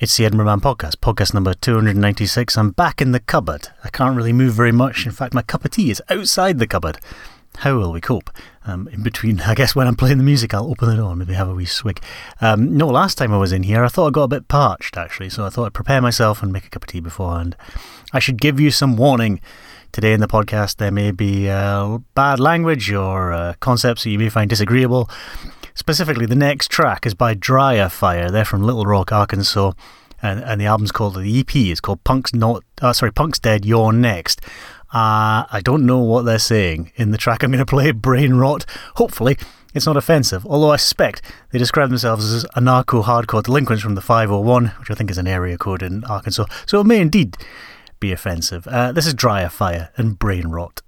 It's the Edinburgh Man podcast, podcast number 296. I'm back in the cupboard. I can't really move very much. In fact, my cup of tea is outside the cupboard. How will we cope? Um, in between, I guess when I'm playing the music, I'll open the door and maybe have a wee swig. Um, no, last time I was in here, I thought I got a bit parched actually, so I thought I'd prepare myself and make a cup of tea beforehand. I should give you some warning. Today in the podcast, there may be uh, bad language or uh, concepts that you may find disagreeable. Specifically, the next track is by Dryer Fire. They're from Little Rock, Arkansas, and, and the album's called the EP is called Punk's Not. Uh, sorry, Punk's Dead. You're next. Uh, I don't know what they're saying in the track. I'm going to play Brain Rot. Hopefully, it's not offensive. Although I suspect they describe themselves as anarcho hardcore delinquents from the 501, which I think is an area code in Arkansas. So it may indeed be offensive. Uh, this is Dryer Fire and Brain Rot.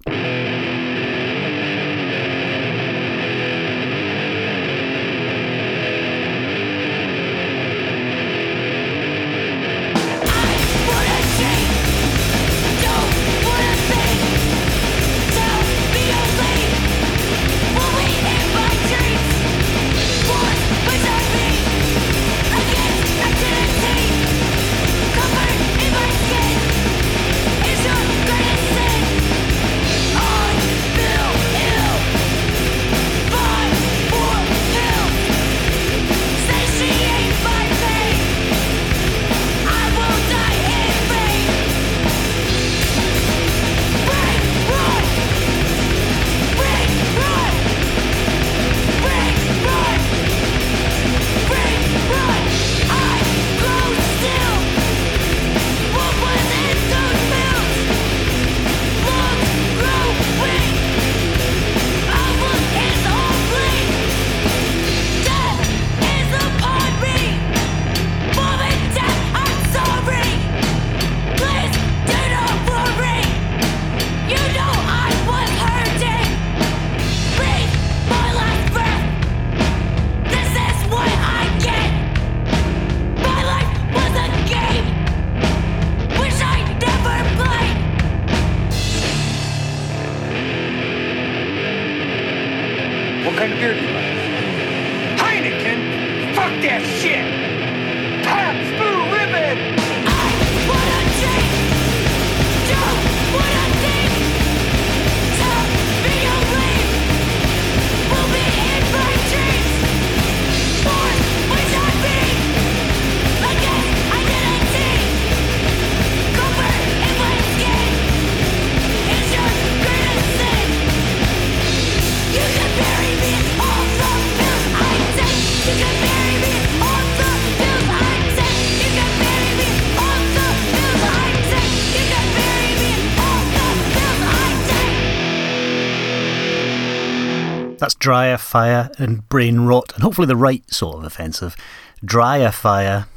That's Dryer Fire and Brain Rot, and hopefully the right sort of offensive. Dryer Fire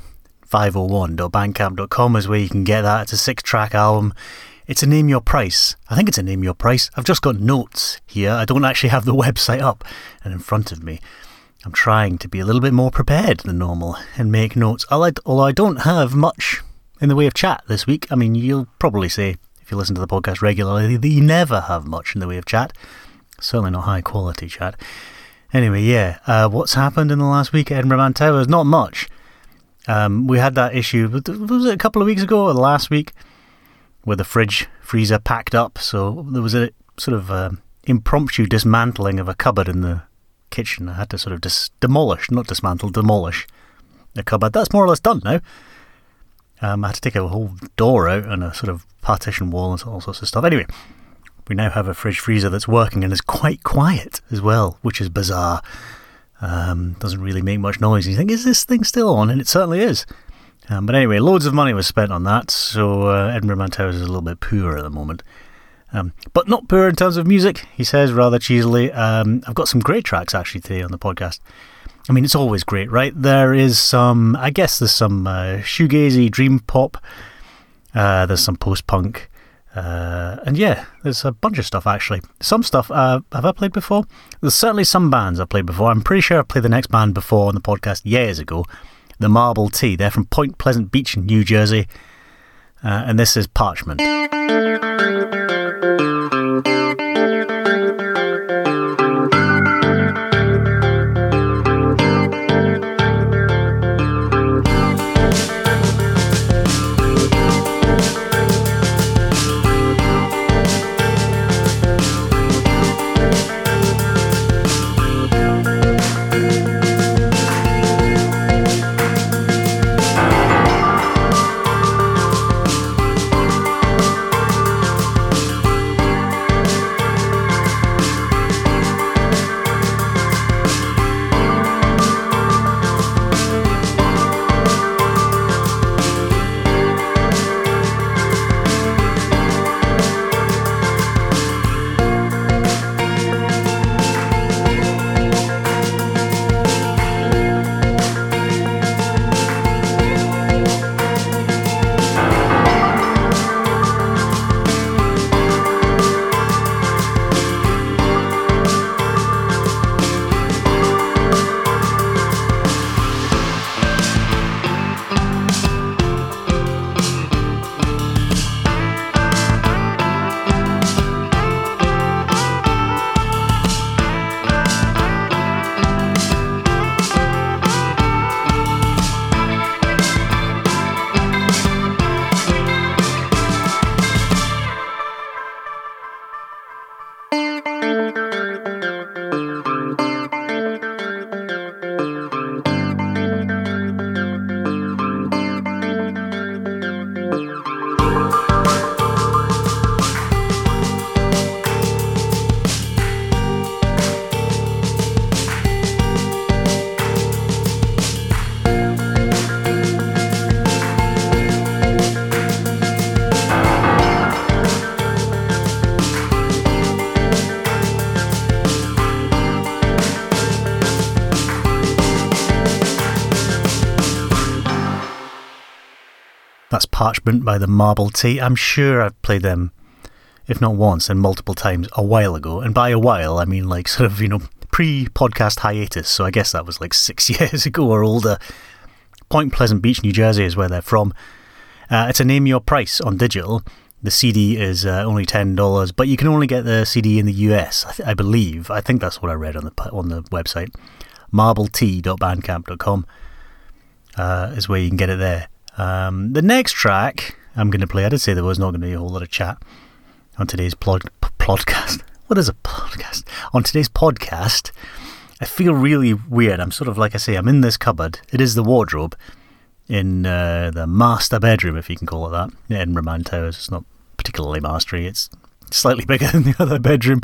501.bandcamp.com is where you can get that. It's a six track album. It's a name your price. I think it's a name your price. I've just got notes here. I don't actually have the website up and in front of me. I'm trying to be a little bit more prepared than normal and make notes. Although I don't have much in the way of chat this week. I mean, you'll probably say, if you listen to the podcast regularly, that you never have much in the way of chat. Certainly not high quality chat. Anyway, yeah, uh, what's happened in the last week at Edinburgh Man Towers? Not much. Um, we had that issue, was it a couple of weeks ago or last week, where the fridge freezer packed up. So there was a sort of uh, impromptu dismantling of a cupboard in the kitchen. I had to sort of dis- demolish, not dismantle, demolish the cupboard. That's more or less done now. Um, I had to take a whole door out and a sort of partition wall and all sorts of stuff. Anyway, we now have a fridge freezer that's working and is quite quiet as well, which is bizarre. Um, doesn't really make much noise. You think, is this thing still on? And it certainly is. Um, but anyway, loads of money was spent on that, so uh, Edinburgh Man Towers is a little bit poor at the moment. Um, but not poor in terms of music, he says rather cheesily. Um, I've got some great tracks actually today on the podcast. I mean, it's always great, right? There is some, I guess there's some uh, shoegazy dream pop, uh, there's some post punk, uh, and yeah, there's a bunch of stuff actually. Some stuff uh, have I played before? There's certainly some bands I've played before. I'm pretty sure I played the next band before on the podcast years ago. The Marble Tea. They're from Point Pleasant Beach in New Jersey. Uh, and this is Parchment. That's Parchment by the Marble Tea. I'm sure I've played them, if not once, and multiple times a while ago. And by a while, I mean like sort of, you know, pre podcast hiatus. So I guess that was like six years ago or older. Point Pleasant Beach, New Jersey is where they're from. Uh, it's a name your price on digital. The CD is uh, only ten dollars, but you can only get the CD in the US, I, th- I, believe. I think that's what I read on the on the website. Marbletea.bandcamp.com uh, is where you can get it there. Um, the next track I'm going to play, I did say there was not going to be a whole lot of chat on today's pod, podcast. What is a podcast? On today's podcast, I feel really weird. I'm sort of like I say, I'm in this cupboard. It is the wardrobe in uh, the master bedroom, if you can call it that. Yeah, in Roman Towers. It's not particularly mastery. It's slightly bigger than the other bedroom.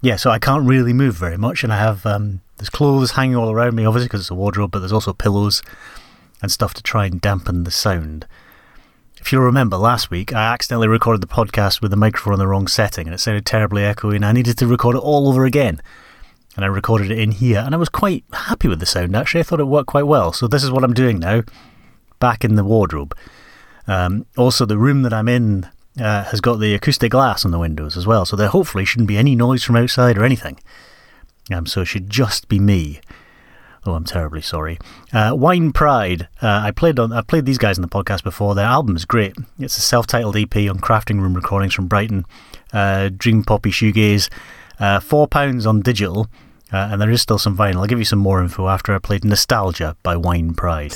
Yeah, so I can't really move very much, and I have um, there's clothes hanging all around me, obviously because it's a wardrobe, but there's also pillows and stuff to try and dampen the sound. If you'll remember last week, I accidentally recorded the podcast with the microphone on the wrong setting and it sounded terribly echoey, and I needed to record it all over again. And I recorded it in here, and I was quite happy with the sound actually. I thought it worked quite well. So, this is what I'm doing now, back in the wardrobe. Um, also, the room that I'm in uh, has got the acoustic glass on the windows as well, so there hopefully shouldn't be any noise from outside or anything. Um, so, it should just be me. Oh, I'm terribly sorry. Uh, Wine Pride. Uh, I played on. I played these guys in the podcast before. Their album is great. It's a self-titled EP on Crafting Room Recordings from Brighton. Uh, Dream Poppy Shoegaze. Uh, four pounds on digital, uh, and there is still some vinyl. I'll give you some more info after I played Nostalgia by Wine Pride.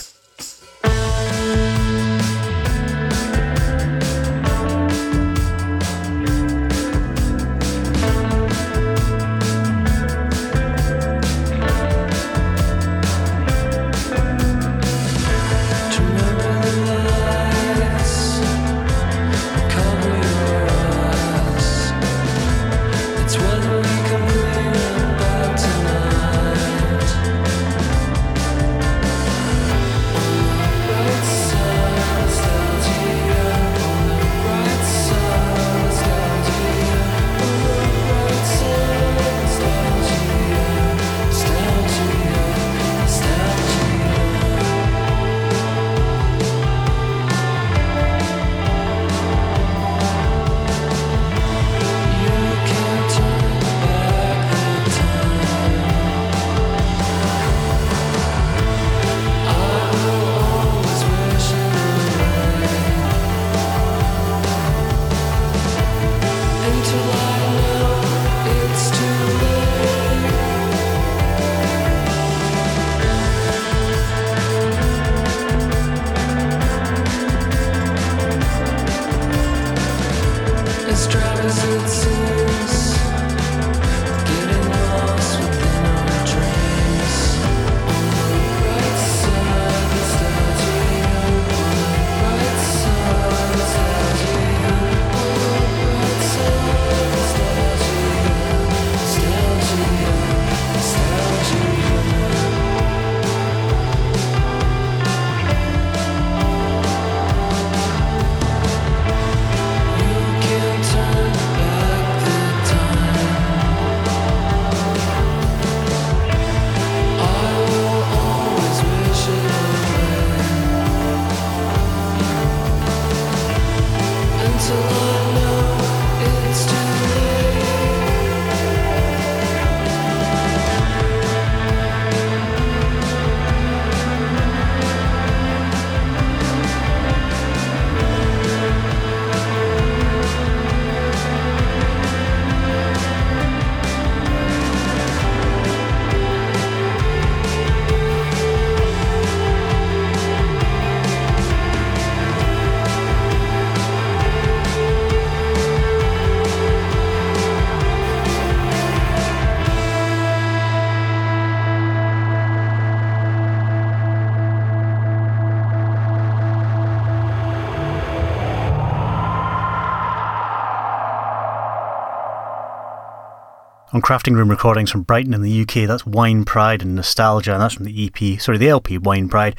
On Crafting Room recordings from Brighton in the UK. That's Wine Pride and Nostalgia, and that's from the EP, sorry, the LP Wine Pride.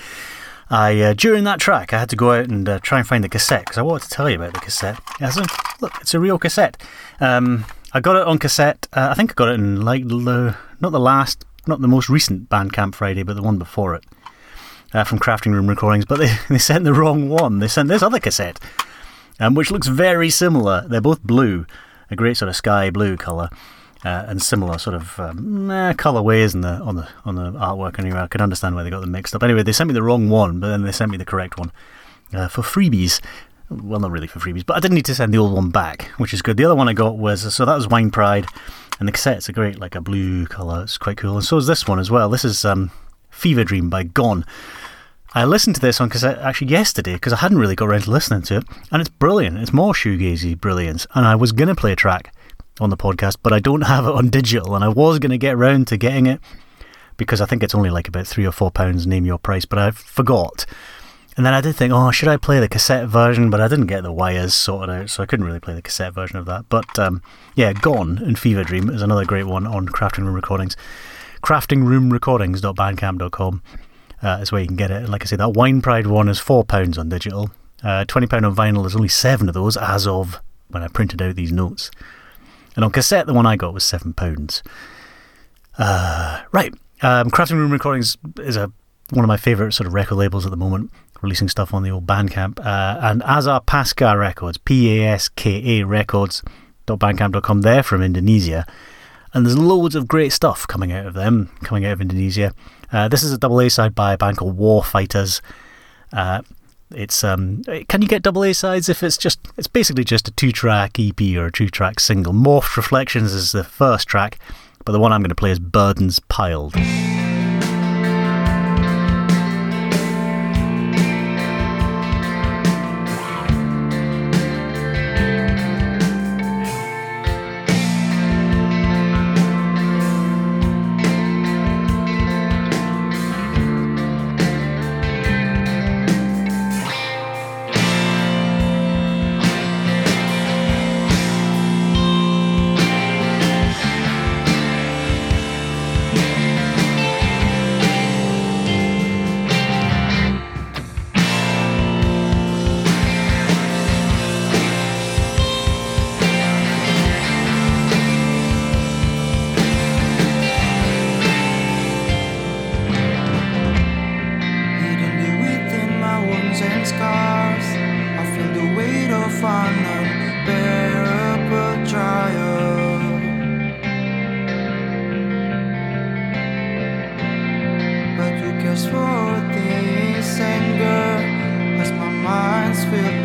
I uh, during that track, I had to go out and uh, try and find the cassette because I wanted to tell you about the cassette. Yeah, so, look, it's a real cassette. Um, I got it on cassette. Uh, I think I got it in like the, not the last, not the most recent Bandcamp Friday, but the one before it. uh, from Crafting Room Recordings, but they, they sent the wrong one. They sent this other cassette, um, which looks very similar. They're both blue, a great sort of sky blue colour. Uh, and similar sort of um, eh, colorways in the on the on the artwork. Anyway, I can understand why they got them mixed up. Anyway, they sent me the wrong one, but then they sent me the correct one uh, for freebies. Well, not really for freebies, but I didn't need to send the old one back, which is good. The other one I got was so that was Wine Pride, and the cassette's a great like a blue color. It's quite cool, and so is this one as well. This is um, Fever Dream by Gone. I listened to this on cassette actually yesterday because I hadn't really got around to listening to it, and it's brilliant. It's more shoegazy brilliance, and I was to play a track on the podcast, but I don't have it on digital, and I was going to get around to getting it because I think it's only like about three or four pounds, name your price, but I forgot. And then I did think, oh, should I play the cassette version? But I didn't get the wires sorted out, so I couldn't really play the cassette version of that. But um, yeah, Gone and Fever Dream is another great one on Crafting Room Recordings. CraftingRoomRecordings.bandcamp.com uh, is where you can get it. And like I say, that Wine Pride one is £4 on digital. Uh, £20 on vinyl, there's only seven of those as of when I printed out these notes. And on cassette, the one I got was £7. Uh, right. Um, Crafting Room Recordings is a one of my favourite sort of record labels at the moment, releasing stuff on the old Bandcamp. Uh, and as are Paska Records, P A S K A Records.bandcamp.com, they're from Indonesia. And there's loads of great stuff coming out of them, coming out of Indonesia. Uh, this is a double A side by a band called War Fighters. Uh, it's um, can you get double A sides if it's just it's basically just a two track EP or a two track single. Morphed Reflections is the first track, but the one I'm going to play is Burdens Piled. for this anger as my mind's filled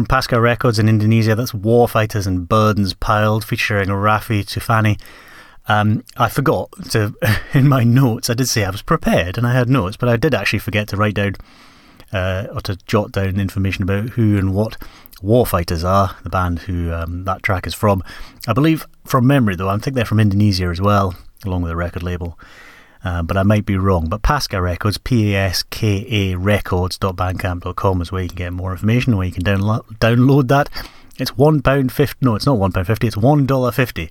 from Paska Records in Indonesia. That's Warfighters and Burdens Piled, featuring Rafif Taufani. Um, I forgot to, in my notes, I did say I was prepared and I had notes, but I did actually forget to write down uh, or to jot down information about who and what Warfighters are, the band who um, that track is from. I believe, from memory though, I think they're from Indonesia as well, along with the record label. Uh, but I might be wrong. But Paska Records, P A S K A Records.bandcamp.com is where you can get more information, where you can download download that. It's £1.50. No, it's not £1.50, it's $1.50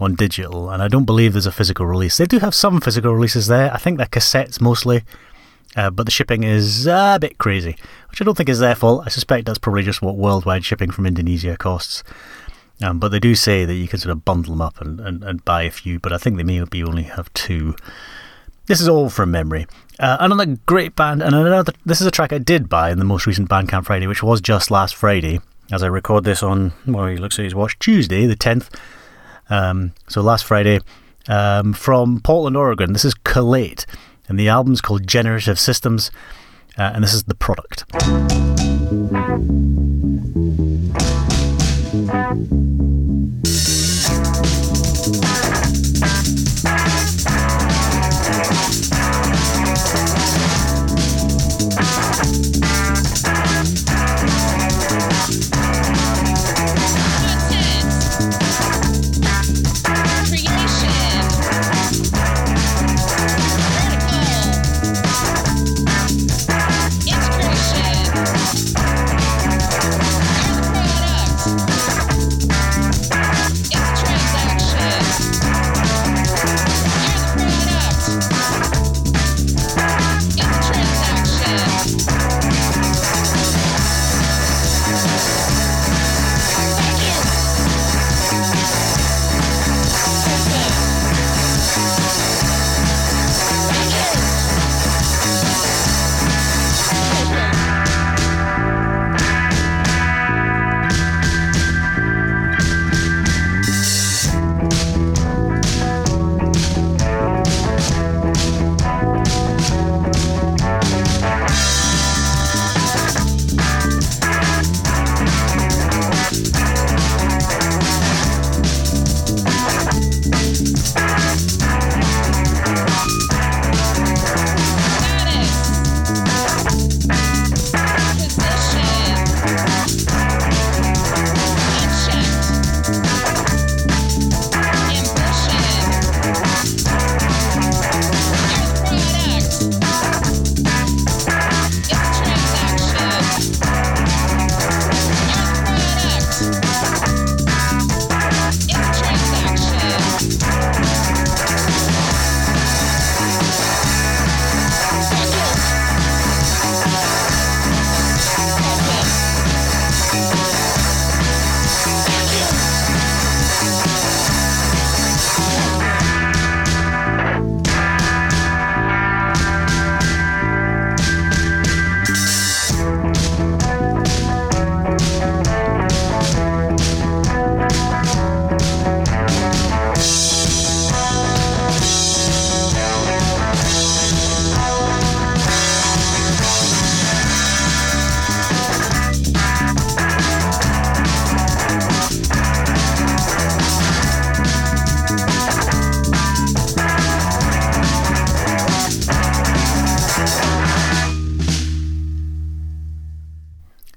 on digital. And I don't believe there's a physical release. They do have some physical releases there. I think they're cassettes mostly. Uh, but the shipping is a bit crazy, which I don't think is their fault. I suspect that's probably just what worldwide shipping from Indonesia costs. Um, but they do say that you can sort of bundle them up and, and, and buy a few, but I think they may be only have two. This is all from memory. Uh, another great band, and another. This is a track I did buy in the most recent Bandcamp Friday, which was just last Friday, as I record this on. Well, he looks at his watch. Tuesday, the tenth. Um, so last Friday, um, from Portland, Oregon. This is Collate, and the album's called Generative Systems, uh, and this is the product.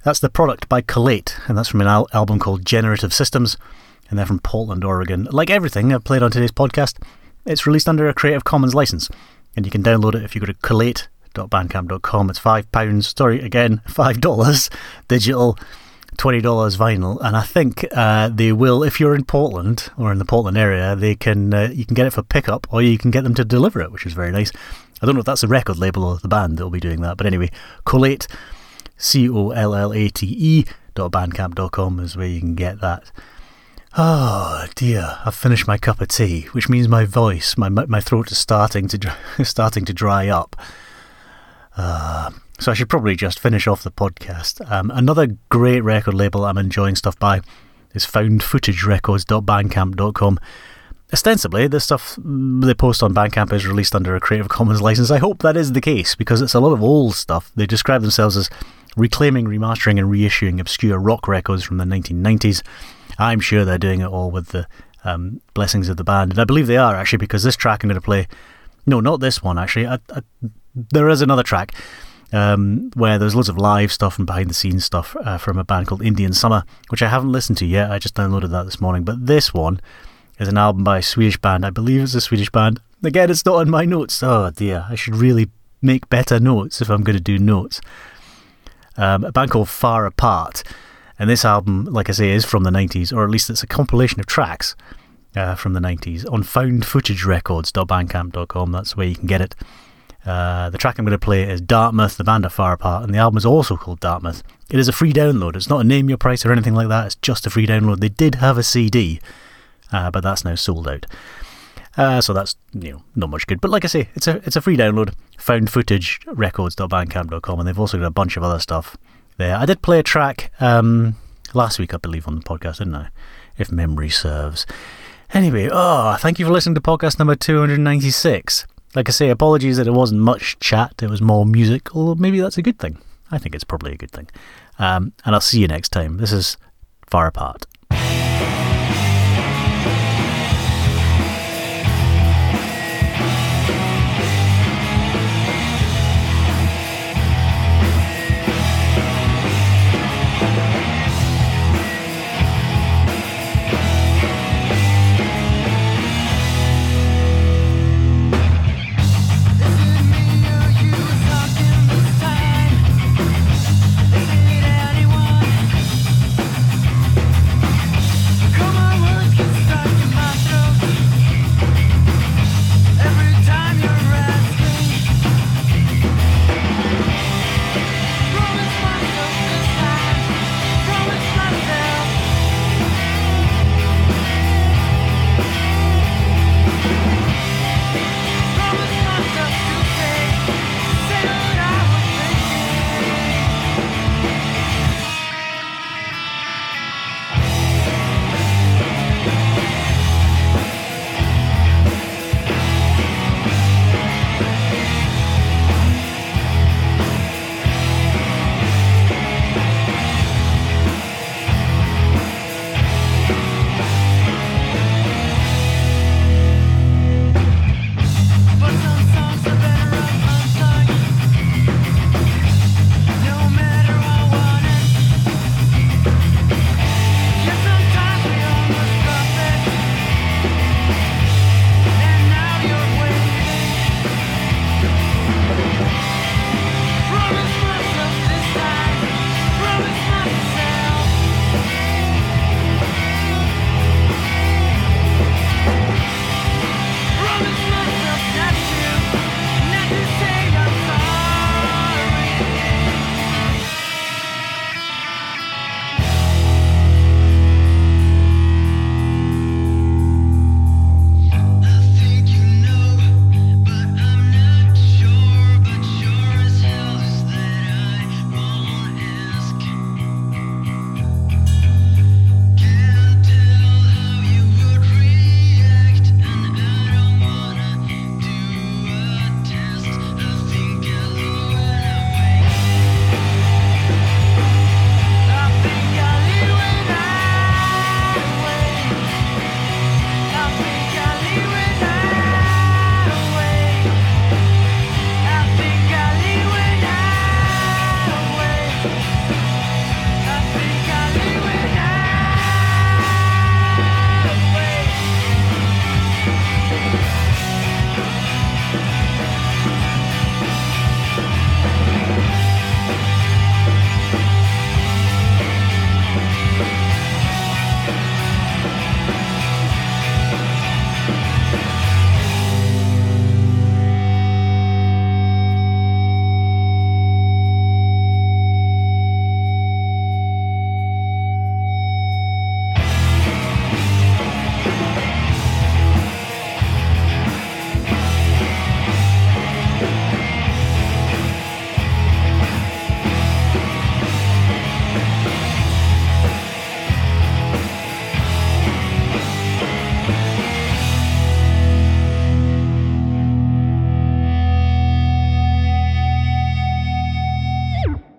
That's the product by Collate, and that's from an al- album called Generative Systems, and they're from Portland, Oregon. Like everything I've played on today's podcast, it's released under a Creative Commons license, and you can download it if you go to collate.bandcamp.com. It's £5, sorry, again, $5 digital. $20 vinyl, and I think uh, they will, if you're in Portland or in the Portland area, they can uh, you can get it for pickup or you can get them to deliver it, which is very nice. I don't know if that's the record label or the band that will be doing that, but anyway, Collate C O L L A T E dot bandcamp.com is where you can get that. Oh dear, I've finished my cup of tea, which means my voice, my my throat is starting to starting to dry up. Uh, so I should probably just finish off the podcast. Um, another great record label I'm enjoying stuff by is foundfootagerecords.bandcamp.com. Ostensibly, the stuff they post on Bandcamp is released under a Creative Commons license. I hope that is the case because it's a lot of old stuff. They describe themselves as reclaiming, remastering, and reissuing obscure rock records from the 1990s. I'm sure they're doing it all with the um, blessings of the band, and I believe they are actually because this track I'm going to play. No, not this one actually. I, I, there is another track um, where there's loads of live stuff and behind the scenes stuff uh, from a band called Indian Summer, which I haven't listened to yet. I just downloaded that this morning. But this one is an album by a Swedish band. I believe it's a Swedish band. Again, it's not on my notes. Oh dear, I should really make better notes if I'm going to do notes. Um, a band called Far Apart. And this album, like I say, is from the 90s, or at least it's a compilation of tracks uh, from the 90s on foundfootagerecords.bandcamp.com. That's where you can get it. Uh, the track I'm going to play is Dartmouth, the band are far apart, and the album is also called Dartmouth. It is a free download. It's not a name your price or anything like that. It's just a free download. They did have a CD, uh, but that's now sold out. Uh, so that's you know not much good. But like I say, it's a it's a free download. Foundfootagerecords.bandcamp.com, and they've also got a bunch of other stuff there. I did play a track um, last week, I believe, on the podcast, didn't I? If memory serves. Anyway, oh, thank you for listening to podcast number 296. Like I say, apologies that it wasn't much chat, it was more music, although maybe that's a good thing. I think it's probably a good thing. Um, and I'll see you next time. This is Far Apart.